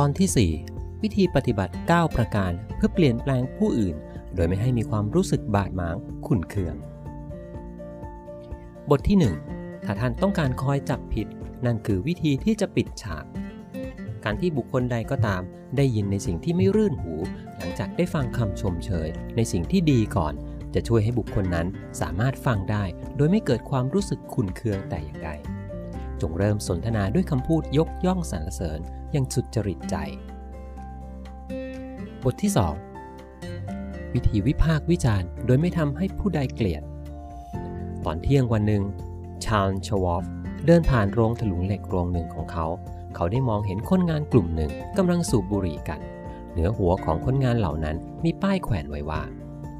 ตอนที่ 4 วิธีปฏิบัติ 9 ประการเพื่อเปลี่ยนแปลงผู้อื่น โดยไม่ให้มีความรู้สึกบาดหมางขุ่นเคือง บทที่ 1 ถ้าท่านต้องการคอยจับผิด นั่นคือวิธีที่จะปิดฉาก การที่บุคคลใดก็ตาม ได้ยินในสิ่งที่ไม่รื่นหู หลังจากได้ฟังคำชมเชย ในสิ่งที่ดีก่อน จะช่วยให้บุคคลนั้นสามารถฟังได้ โดยไม่เกิดความรู้สึกขุ่นเคืองแต่อย่างใด จงเริ่มสนทนาด้วยคำพูดยกย่องสรรเสริญอย่างสุจริตใจ บทที่ 2 วิธีวิพากษ์วิจารณ์ โดยไม่ทำให้ผู้ใดเกลียด ตอนเที่ยงวันหนึ่ง ชาลชวอฟเดินผ่านโรงถลุงเหล็กโรงหนึ่งของเขา เขาได้มองเห็นคนงานกลุ่มหนึ่งกำลังสูบบุหรี่กัน เหนือหัวของคนงานเหล่านั้นมีป้ายแขวนไว้ว่า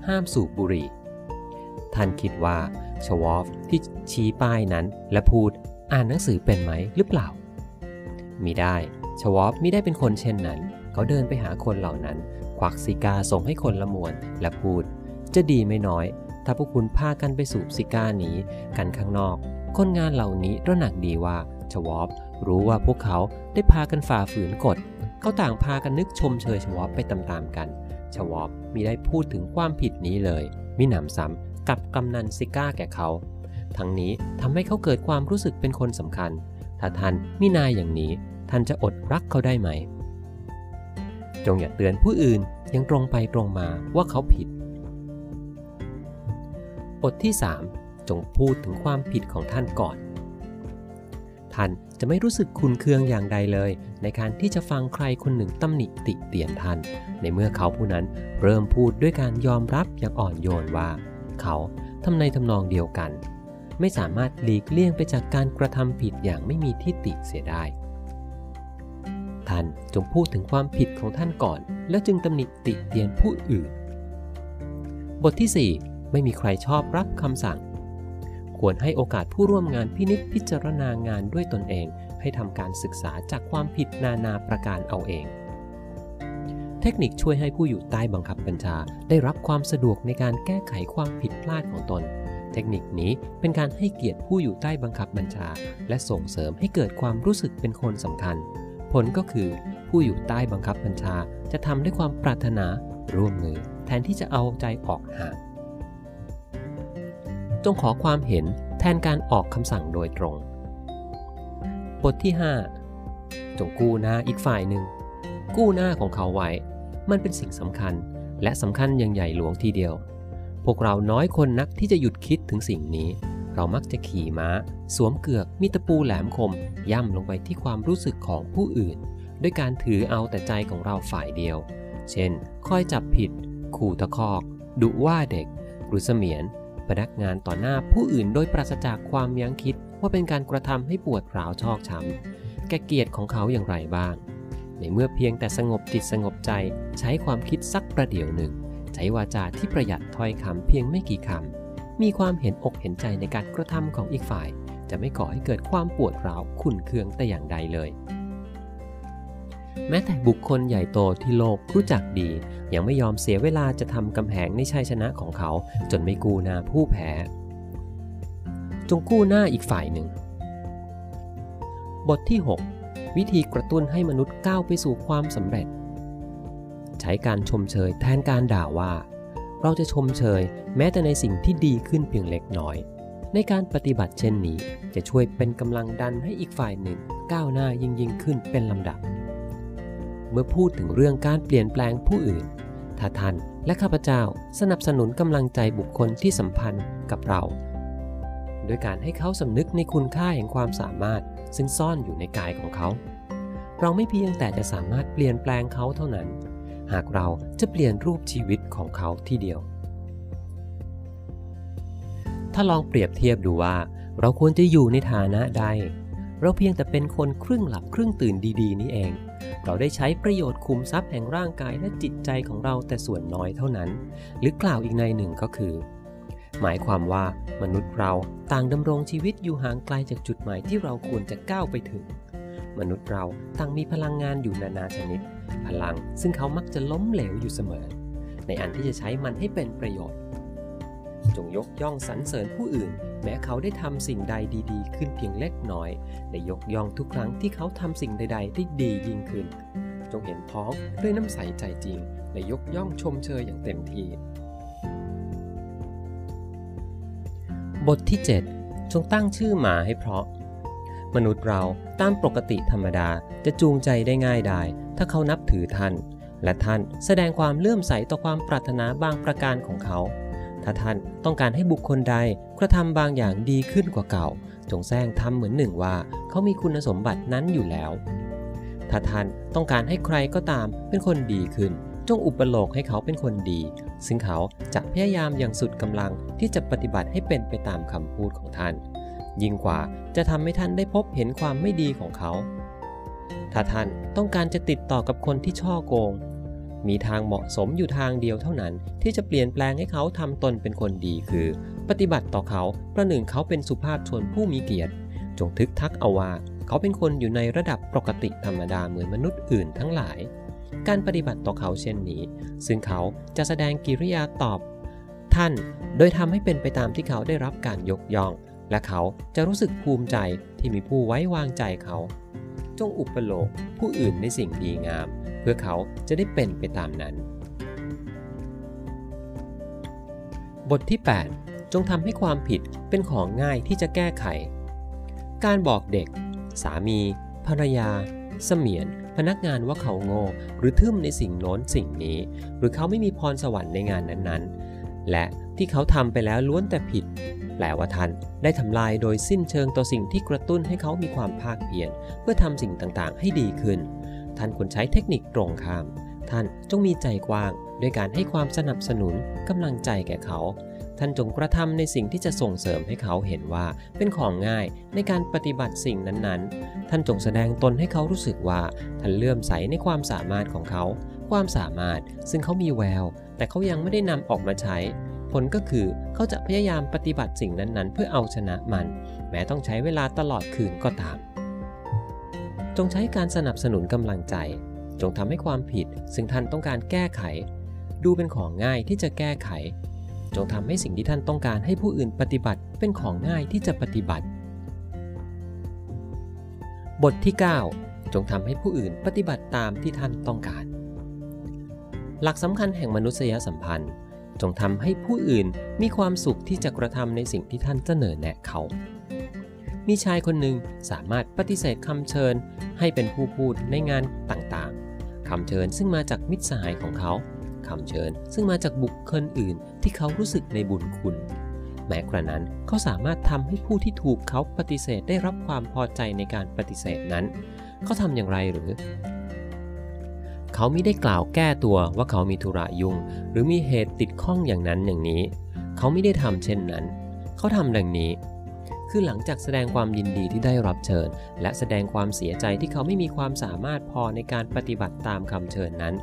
ห้ามสูบบุหรี่ ท่านคิดว่าชวอฟที่ชี้ป้ายนั้นและพูด อ่านหนังสือเป็นไหมหรือเปล่ามิได้ชวอปมิได้เป็นคนเช่นนั้น เขาเดินไปหาคนเหล่านั้น ควักซิกาส่งให้คนละมวนและพูด จะดีไม่น้อย ถ้าพวกคุณพากันไปสูบซิกานี้กันข้างนอก คนงานเหล่านี้ระหนักดีว่าชวอปรู้ว่าพวกเขาได้พากันฝ่าฝืนกฎ เขาต่างพากันนึกชมเชยชวอปไปตามๆกันชวอปมิได้พูดถึงความผิดนี้เลยมิหนำซ้ำกับกำนันซิก้าแก่เขา ทั้งนี้ทำให้เขาเกิดความรู้สึกเป็นคนสำคัญ ถ้าท่านมินายอย่างนี้ ท่านจะอดรักเขาได้ไหม จงอย่าเตือนผู้อื่นยังตรงไปตรงมาว่าเขาผิดบทที่ 3 จงพูดถึงความผิดของท่านก่อน ท่านจะไม่รู้สึกคุนเคืองอย่างใดเลย ในการที่จะฟังใครคนหนึ่งตำหนิติเตียนท่าน ในเมื่อเขาผู้นั้นเริ่มพูดด้วยการยอมรับอย่างอ่อนโยนว่า เขาทำในทำนองเดียวกัน ไม่สามารถหลีกเลี่ยงไปจากการกระทำผิดอย่างไม่มีที่ติเสียได้ ท่านจงพูดถึงความผิดของท่านก่อน แล้วจึงตำหนิติเตียนผู้อื่น บทที่ 4 ไม่มีใครชอบรับคำสั่ง ควรให้โอกาสผู้ร่วมงานพินิจพิจารณางานด้วยตนเอง ให้ทำการศึกษาจากความผิดนานาประการเอาเอง เทคนิคช่วยให้ผู้อยู่ใต้บังคับบัญชาได้รับความสะดวกในการแก้ไขความผิดพลาดของตน เทคนิคนี้เป็นการให้เกียรติผู้อยู่ใต้บังคับบัญชา และส่งเสริมให้เกิดความรู้สึกเป็นคนสำคัญ ผลก็คือ ผู้อยู่ใต้บังคับบัญชาจะทำด้วยความปรารถนาร่วมมือ แทนที่จะเอาใจออกห่าง จงขอความเห็นแทนการออกคำสั่งโดยตรง บทที่ 5 จงกู้หน้าอีกฝ่ายหนึ่ง กู้หน้าของเขาไว้ มันเป็นสิ่งสำคัญ และสำคัญอย่างใหญ่หลวงทีเดียว พวกเราน้อยคนนักที่จะหยุดคิดถึงสิ่งนี้ เรามักจะขี่ม้า สวมเกือกมีตะปูแหลมคม ย่ำลงไปที่ความรู้สึกของผู้อื่น ด้วยการถือเอาแต่ใจของเราฝ่ายเดียว เช่น คอยจับผิด ขู่ตะคอก ดุว่าเด็ก หรือเสมียน พนักงานต่อหน้าผู้อื่นโดยปราศจากความยั้งคิดว่าเป็นการกระทำให้ปวดร้าวชอกช้ำแกเกียรติของเขาอย่างไรบ้าง ในเมื่อเพียงแต่สงบจิตสงบใจใช้ความคิดสักประเดี๋ยวหนึ่ง ใช้วาจาที่ประหยัดถ้อยคำเพียงไม่กี่คำ มีความเห็นอกเห็นใจในการกระทำของอีกฝ่าย จะไม่ก่อให้เกิดความปวดร้าวขุ่นเคืองแต่อย่างใดเลย แม้แต่บุคคลใหญ่โตที่โลกรู้จักดี ยังไม่ยอมเสียเวลาจะทำกำแพงในชัยชนะของเขา จนไม่กู้หน้าผู้แพ้ จงกู้หน้าอีกฝ่ายหนึ่ง บทที่ 6 วิธีกระตุ้นให้มนุษย์ก้าวไปสู่ความสำเร็จ ใช้การชมเชยแทนการด่าว่า เราจะชมเชยแม้แต่ในสิ่งที่ดีขึ้นเพียงเล็กน้อย ในการปฏิบัติเช่นนี้ จะช่วยเป็นกำลังดันให้อีกฝ่ายหนึ่งก้าวหน้ายิ่งยิ่งขึ้นเป็นลำดับ เมื่อพูดถึงเรื่องการเปลี่ยนแปลงผู้อื่น ถ้าท่านและข้าพเจ้าสนับสนุนกำลังใจบุคคลที่สัมพันธ์กับเรา โดยการให้เขาสำนึกในคุณค่าแห่งความสามารถ ซึ่งซ่อนอยู่ในกายของเขา เราไม่เพียงแต่จะสามารถเปลี่ยนแปลงเขาเท่านั้น หากเราจะเปลี่ยนรูปชีวิตของเขาทีเดียว ถ้าลองเปรียบเทียบดูว่า เราควรจะอยู่ในฐานะใด เราเพียงแต่เป็นคนครึ่งหลับครึ่งตื่นดีๆ นี่เอง เราได้ใช้ประโยชน์คุมทรัพย์แห่งร่างกายและจิตใจของเราแต่ส่วนน้อยเท่านั้น หรือกล่าวอีกในหนึ่งก็คือ หมายความว่ามนุษย์เราต่างดำรงชีวิตอยู่ห่างไกลจากจุดหมายที่เราควรจะก้าวไปถึง มนุษย์เราต่างมีพลังงานอยู่นานาชนิด พลังซึ่งเขามักจะล้มเหลวอยู่เสมอ ในอันที่จะใช้มันให้เป็นประโยชน์ จงยกย่องสรรเสริญผู้อื่น แม้เขาได้ทำสิ่งใดดีๆ ขึ้นเพียงเล็กน้อย และยกย่องทุกครั้งที่เขาทำสิ่งใดๆได้ดียิ่งขึ้น จงเห็นพ้องด้วยน้ำใสใจจริง และยกย่องชมเชยอย่างเต็มที่บทที่ 7 จงตั้งชื่อหมาให้เพราะ มนุษย์เราตามปกติธรรมดาจะจูงใจได้ง่ายดายถ้าเขานับถือท่าน และท่านแสดงความเลื่อมใสต่อความปรารถนาบางประการของเขา ถ้าท่านต้องการให้บุคคลใดกระทำบางอย่างดีขึ้นกว่าเก่า จงแซงทำเหมือนหนึ่งว่า เขามีคุณสมบัตินั้นอยู่แล้ว ถ้าท่านต้องการให้ใครก็ตามเป็นคนดีขึ้น จงอุปโลกให้เขาเป็นคนดี ซึ่งเขาจะพยายามอย่างสุดกำลังที่จะปฏิบัติให้เป็นไปตามคำพูดของท่าน ยิ่งกว่าจะทำให้ท่านได้พบเห็นความไม่ดีของเขา ถ้าท่านต้องการจะติดต่อกับคนที่ช่อโกง มีทางเหมาะสมอยู่ทางเดียวเท่านั้น ที่จะเปลี่ยนแปลงให้เขาทำตนเป็นคนดีคือ ปฏิบัติต่อเขาประหนึ่งเขาเป็นสุภาพชนผู้มีเกียรติ จงทึกทักเอาว่า เขาเป็นคนอยู่ในระดับปกติธรรมดาเหมือนมนุษย์อื่นทั้งหลาย การปฏิบัติต่อเขาเช่นนี้ ซึ่งเขาจะแสดงกิริยาตอบท่าน โดยทำให้เป็นไปตามที่เขาได้รับการยกย่อง และเขาจะรู้สึกภูมิใจที่มีผู้ไว้วางใจเขา จงอุปโลกผู้อื่นในสิ่งดีงาม เพื่อเขาจะได้เป็นไปตามนั้น บทที่ 8 จงทำให้ความผิดเป็นของง่ายที่จะแก้ไข การบอกเด็ก สามี ภรรยา เสมียน พนักงานว่าเขาโง่หรือทึ่มในสิ่งโน้นสิ่งนี้ หรือเขาไม่มีพรสวรรค์ในงานนั้นๆ และที่เขาทำไปแล้วล้วนแต่ผิด แปลว่าท่านได้ทำลายโดยสิ้นเชิงต่อสิ่งที่กระตุ้นให้เขามีความภาคเพียรเพื่อทำสิ่งต่างๆ ให้ดีขึ้น ท่านควรใช้เทคนิคตรงข้าม ท่านจงมีใจกว้างด้วยการให้ความสนับสนุนกำลังใจแก่เขา ท่านจงกระทำในสิ่งที่จะส่งเสริมให้เขาเห็นว่าเป็นของง่ายในการปฏิบัติสิ่งนั้นๆ ท่านจงแสดงตนให้เขารู้สึกว่าท่านเลื่อมใสในความสามารถของเขา ความสามารถซึ่งเขามีแวว แต่เขายังไม่ได้นำออกมาใช้ ผลก็คือเขาจะพยายามปฏิบัติสิ่งนั้นๆ เพื่อเอาชนะมัน แม้ต้องใช้เวลาตลอดคืนก็ตาม จงใช้การสนับสนุนกำลังใจ จงทำให้ความผิด ซึ่งท่านต้องการแก้ไข ดูเป็นของง่ายที่จะแก้ไข จงทำให้สิ่งที่ท่านต้องการให้ผู้อื่นปฏิบัติเป็นของง่ายที่จะปฏิบัติ บทที่ 9 จงทำให้ผู้อื่นปฏิบัติตามที่ท่านต้องการ หลักสำคัญแห่งมนุษยสัมพันธ์ จงทำให้ผู้อื่นมีความสุขที่จะกระทำในสิ่งที่ท่านเสนอแนะเขา มีชายคนหนึ่งสามารถปฏิเสธคำเชิญให้เป็นผู้พูดในงานต่างๆคำเชิญซึ่งมาจากมิตรสหายของเขาคำเชิญซึ่งมาจากบุคคลอื่นที่เขารู้สึกในบุญคุณ แม้กระนั้นเขาสามารถทำให้ผู้ที่ถูกเขาปฏิเสธได้รับความพอใจในการปฏิเสธนั้น เขาทำอย่างไรหรือ เขาไม่ได้กล่าวแก้ตัวว่าเขามีธุระยุ่ง หรือมีเหตุติดข้องอย่างนั้นอย่างนี้ เขาไม่ได้ทำเช่นนั้น เขาทำดังนี้ คือหลังจากแสดงความยินดีที่ได้รับเชิญ และแสดงความเสียใจที่เขาไม่มีความสามารถพอในการปฏิบัติตามคำเชิญนั้น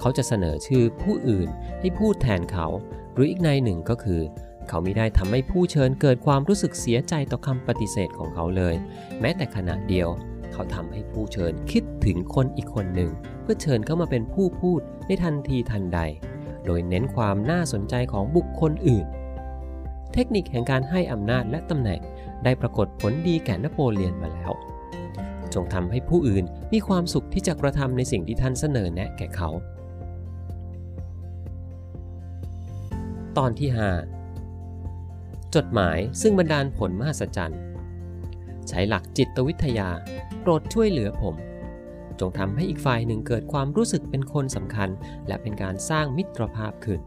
เขาจะเสนอชื่อผู้อื่นให้พูดแทนเขา หรืออีกในหนึ่งก็คือเขาไม่ได้ทำให้ผู้เชิญเกิดความรู้สึกเสียใจต่อคำปฏิเสธของเขาเลย แม้แต่ขณะเดียว เขาทำให้ผู้เชิญคิดถึงคนอีกคนหนึ่ง เพื่อเชิญเข้ามาเป็นผู้พูดในทันทีทันใด โดยเน้นความน่าสนใจของบุคคลอื่น เทคนิคแห่งการให้อำนาจและตำแหน่งได้ปรากฏผลดีแก่นโปเลียนมาแล้ว จงทำให้ผู้อื่นมีความสุขที่จะกระทำในสิ่งที่ท่านเสนอแนะแก่เขา ตอนที่ 5 จดหมายซึ่งบันดาลผลมหัศจรรย์ ใช้หลักจิตวิทยา โปรดช่วยเหลือผม จงทำให้อีกฝ่ายหนึ่งเกิดความรู้สึกเป็นคนสำคัญ และเป็นการสร้างมิตรภาพขึ้น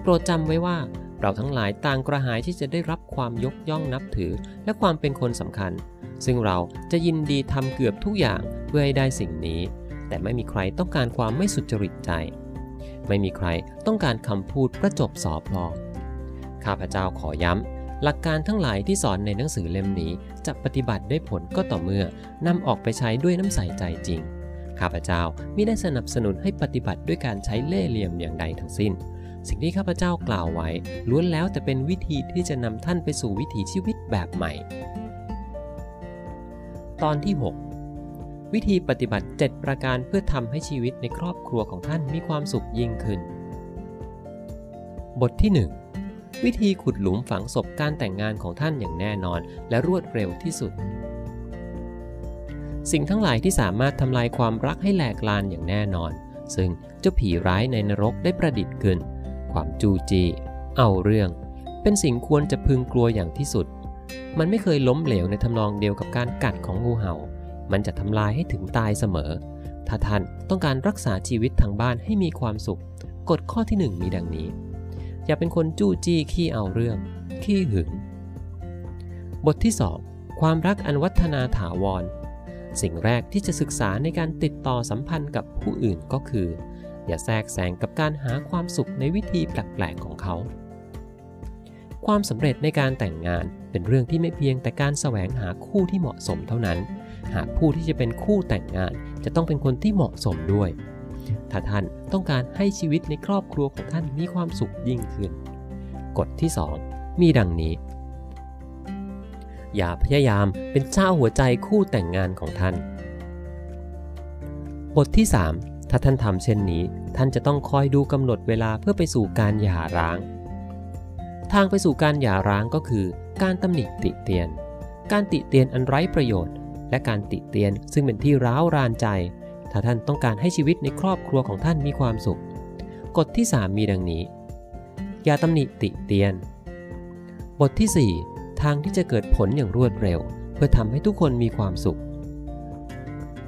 โปรดจำไว้ว่าเราทั้งหลายต่างกระหายที่จะได้รับความยกย่องนับถือและความเป็นคนสำคัญ ซึ่งเราจะยินดีทำเกือบทุกอย่างเพื่อให้ได้สิ่งนี้ แต่ไม่มีใครต้องการความไม่สุจริตใจ ไม่มีใครต้องการคำพูดประจบสอพลอข้าพเจ้าขอย้ำ หลักการทั้งหลายที่สอนในหนังสือเล่มนี้ จะปฏิบัติได้ผลก็ต่อเมื่อนำออกไปใช้ด้วยน้ำใสใจจริง ข้าพเจ้ามิได้สนับสนุนให้ปฏิบัติด้วยการใช้เล่ห์เหลี่ยมอย่างใดทั้งสิ้น สิ่งที่ข้าพเจ้ากล่าวไว้ ล้วนแล้วแต่เป็นวิธีที่จะนำท่านไปสู่วิถีชีวิตแบบใหม่ ตอนที่ 6 วิธีปฏิบัติ 7 ประการเพื่อทำให้ชีวิตในครอบครัวของท่านมีความสุขยิ่งขึ้น บทที่ 1 วิธีขุดหลุมฝังศพการแต่งงานของท่านอย่างแน่นอน และรวดเร็วที่สุด สิ่งทั้งหลายที่สามารถทำลายความรักให้แหลกลานอย่างแน่นอน ซึ่งเจ้าผีร้ายในนรกได้ประดิษฐ์ขึ้น ความจูจี เอาเรื่อง เป็นสิ่งควรจะพึงกลัวอย่างที่สุด มันไม่เคยล้มเหลวในทำนองเดียวกับการกัดของงูเห่า มันจะทำลายให้ถึงตายเสมอ ถ้าท่านต้องการรักษาชีวิตทางบ้านให้มีความสุข กฎข้อที่ 1 มีดังนี้ อย่าเป็นคนจู้จี้ขี้เอาเรื่อง ขี้หึง บทที่ 2 ความรักอันวัฒนาถาวร สิ่งแรกที่จะศึกษาในการติดต่อสัมพันธ์กับผู้อื่นก็คือ อย่าแทรกแซงกับการหาความสุขในวิธีแปลกๆของเขาความสำเร็จในการแต่งงานเป็นเรื่องที่ไม่เพียงแต่การแสวงหาคู่ที่เหมาะสมเท่านั้น หากผู้ที่จะเป็นคู่แต่งงานจะต้องเป็นคนที่เหมาะสมด้วย ถ้าท่านต้องการให้ชีวิตในครอบครัวของท่านมีความสุขยิ่งขึ้น กฎที่ 2 มีดังนี้ อย่าพยายามเป็นเจ้าหัวใจคู่แต่งงานของท่าน บทที่ 3 ถ้าท่านทำเช่นนี้ ท่านจะต้องคอยดูกำหนดเวลาเพื่อไปสู่การหย่าร้าง ทางไปสู่การหย่าร้างก็คือ การตำหนิติเตียน การติเตียนอันไร้ประโยชน์ และการติเตียนซึ่งเป็นที่ร้าวรานใจ ถ้าท่านต้องการให้ชีวิตในครอบครัวของท่านมีความสุข กฎที่ 3 มีดังนี้ อย่าตำหนิติเตียน บทที่ 4 ทางที่จะเกิดผลอย่างรวดเร็ว เพื่อทำให้ทุกคนมีความสุข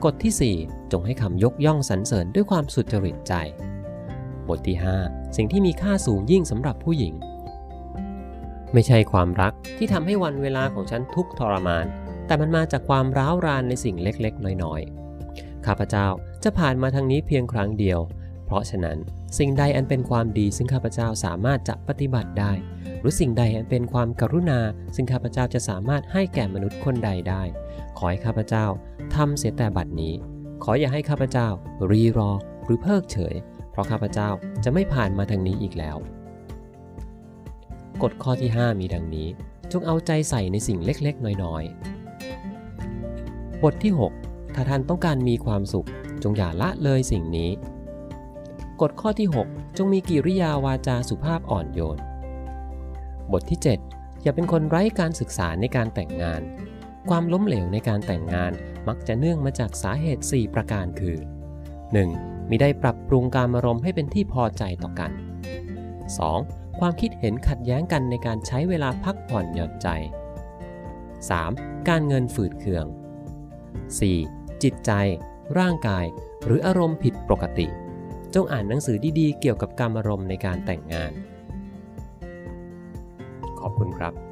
กฎที่ 4 จงให้คำยกย่องสรรเสริญด้วยความสุจริตใจ บทที่ 5 สิ่งที่มีค่าสูงยิ่งสำหรับผู้หญิง ไม่ใช่ความรักที่ทำให้วันเวลาของฉันทุกทรมาน แต่มันมาจากความร้าวรานในสิ่งเล็กๆ น้อยๆ ข้าพเจ้าจะผ่านมาทางนี้เพียงครั้งเดียว เพราะฉะนั้นสิ่งใดอันเป็นความดีซึ่งข้าพเจ้าสามารถจะปฏิบัติได้ หรือสิ่งใดอันเป็นความกรุณา ซึ่งข้าพเจ้าจะสามารถให้แก่มนุษย์คนใดได้ ขอให้ข้าพเจ้าทำเสียแต่บัดนี้ ขออย่าให้ข้าพเจ้า รีรอ หรือเพิกเฉย เพราะข้าพเจ้าจะไม่ผ่านมาทางนี้อีกแล้ว กฎข้อที่ 5 มีดังนี้ จงเอาใจใส่ในสิ่งเล็กๆ น้อยๆ บทที่ 6 ถ้าท่านต้องการมีความสุข จงอย่าละเลยสิ่งนี้ กฎข้อที่ 6 จงมีกิริยาวาจาสุภาพอ่อนโยน บทที่ 7 อย่าเป็นคนไร้การศึกษาในการแต่งงาน ความล้มเหลวในการแต่งงานมักจะเนื่องมาจากสาเหตุ 4 ประการคือ 1. มิได้ปรับปรุงการอารมณ์ให้เป็นที่พอใจต่อกัน 2. ความคิดเห็นขัดแย้งกันในการใช้เวลาพักผ่อนหย่อนใจ 3. การเงินฝืดเคือง 4. จิตใจ ร่างกาย หรืออารมณ์ผิดปกติ จงอ่านหนังสือดีๆ เกี่ยวกับการอารมณ์ในการแต่งงาน ขอบคุณครับ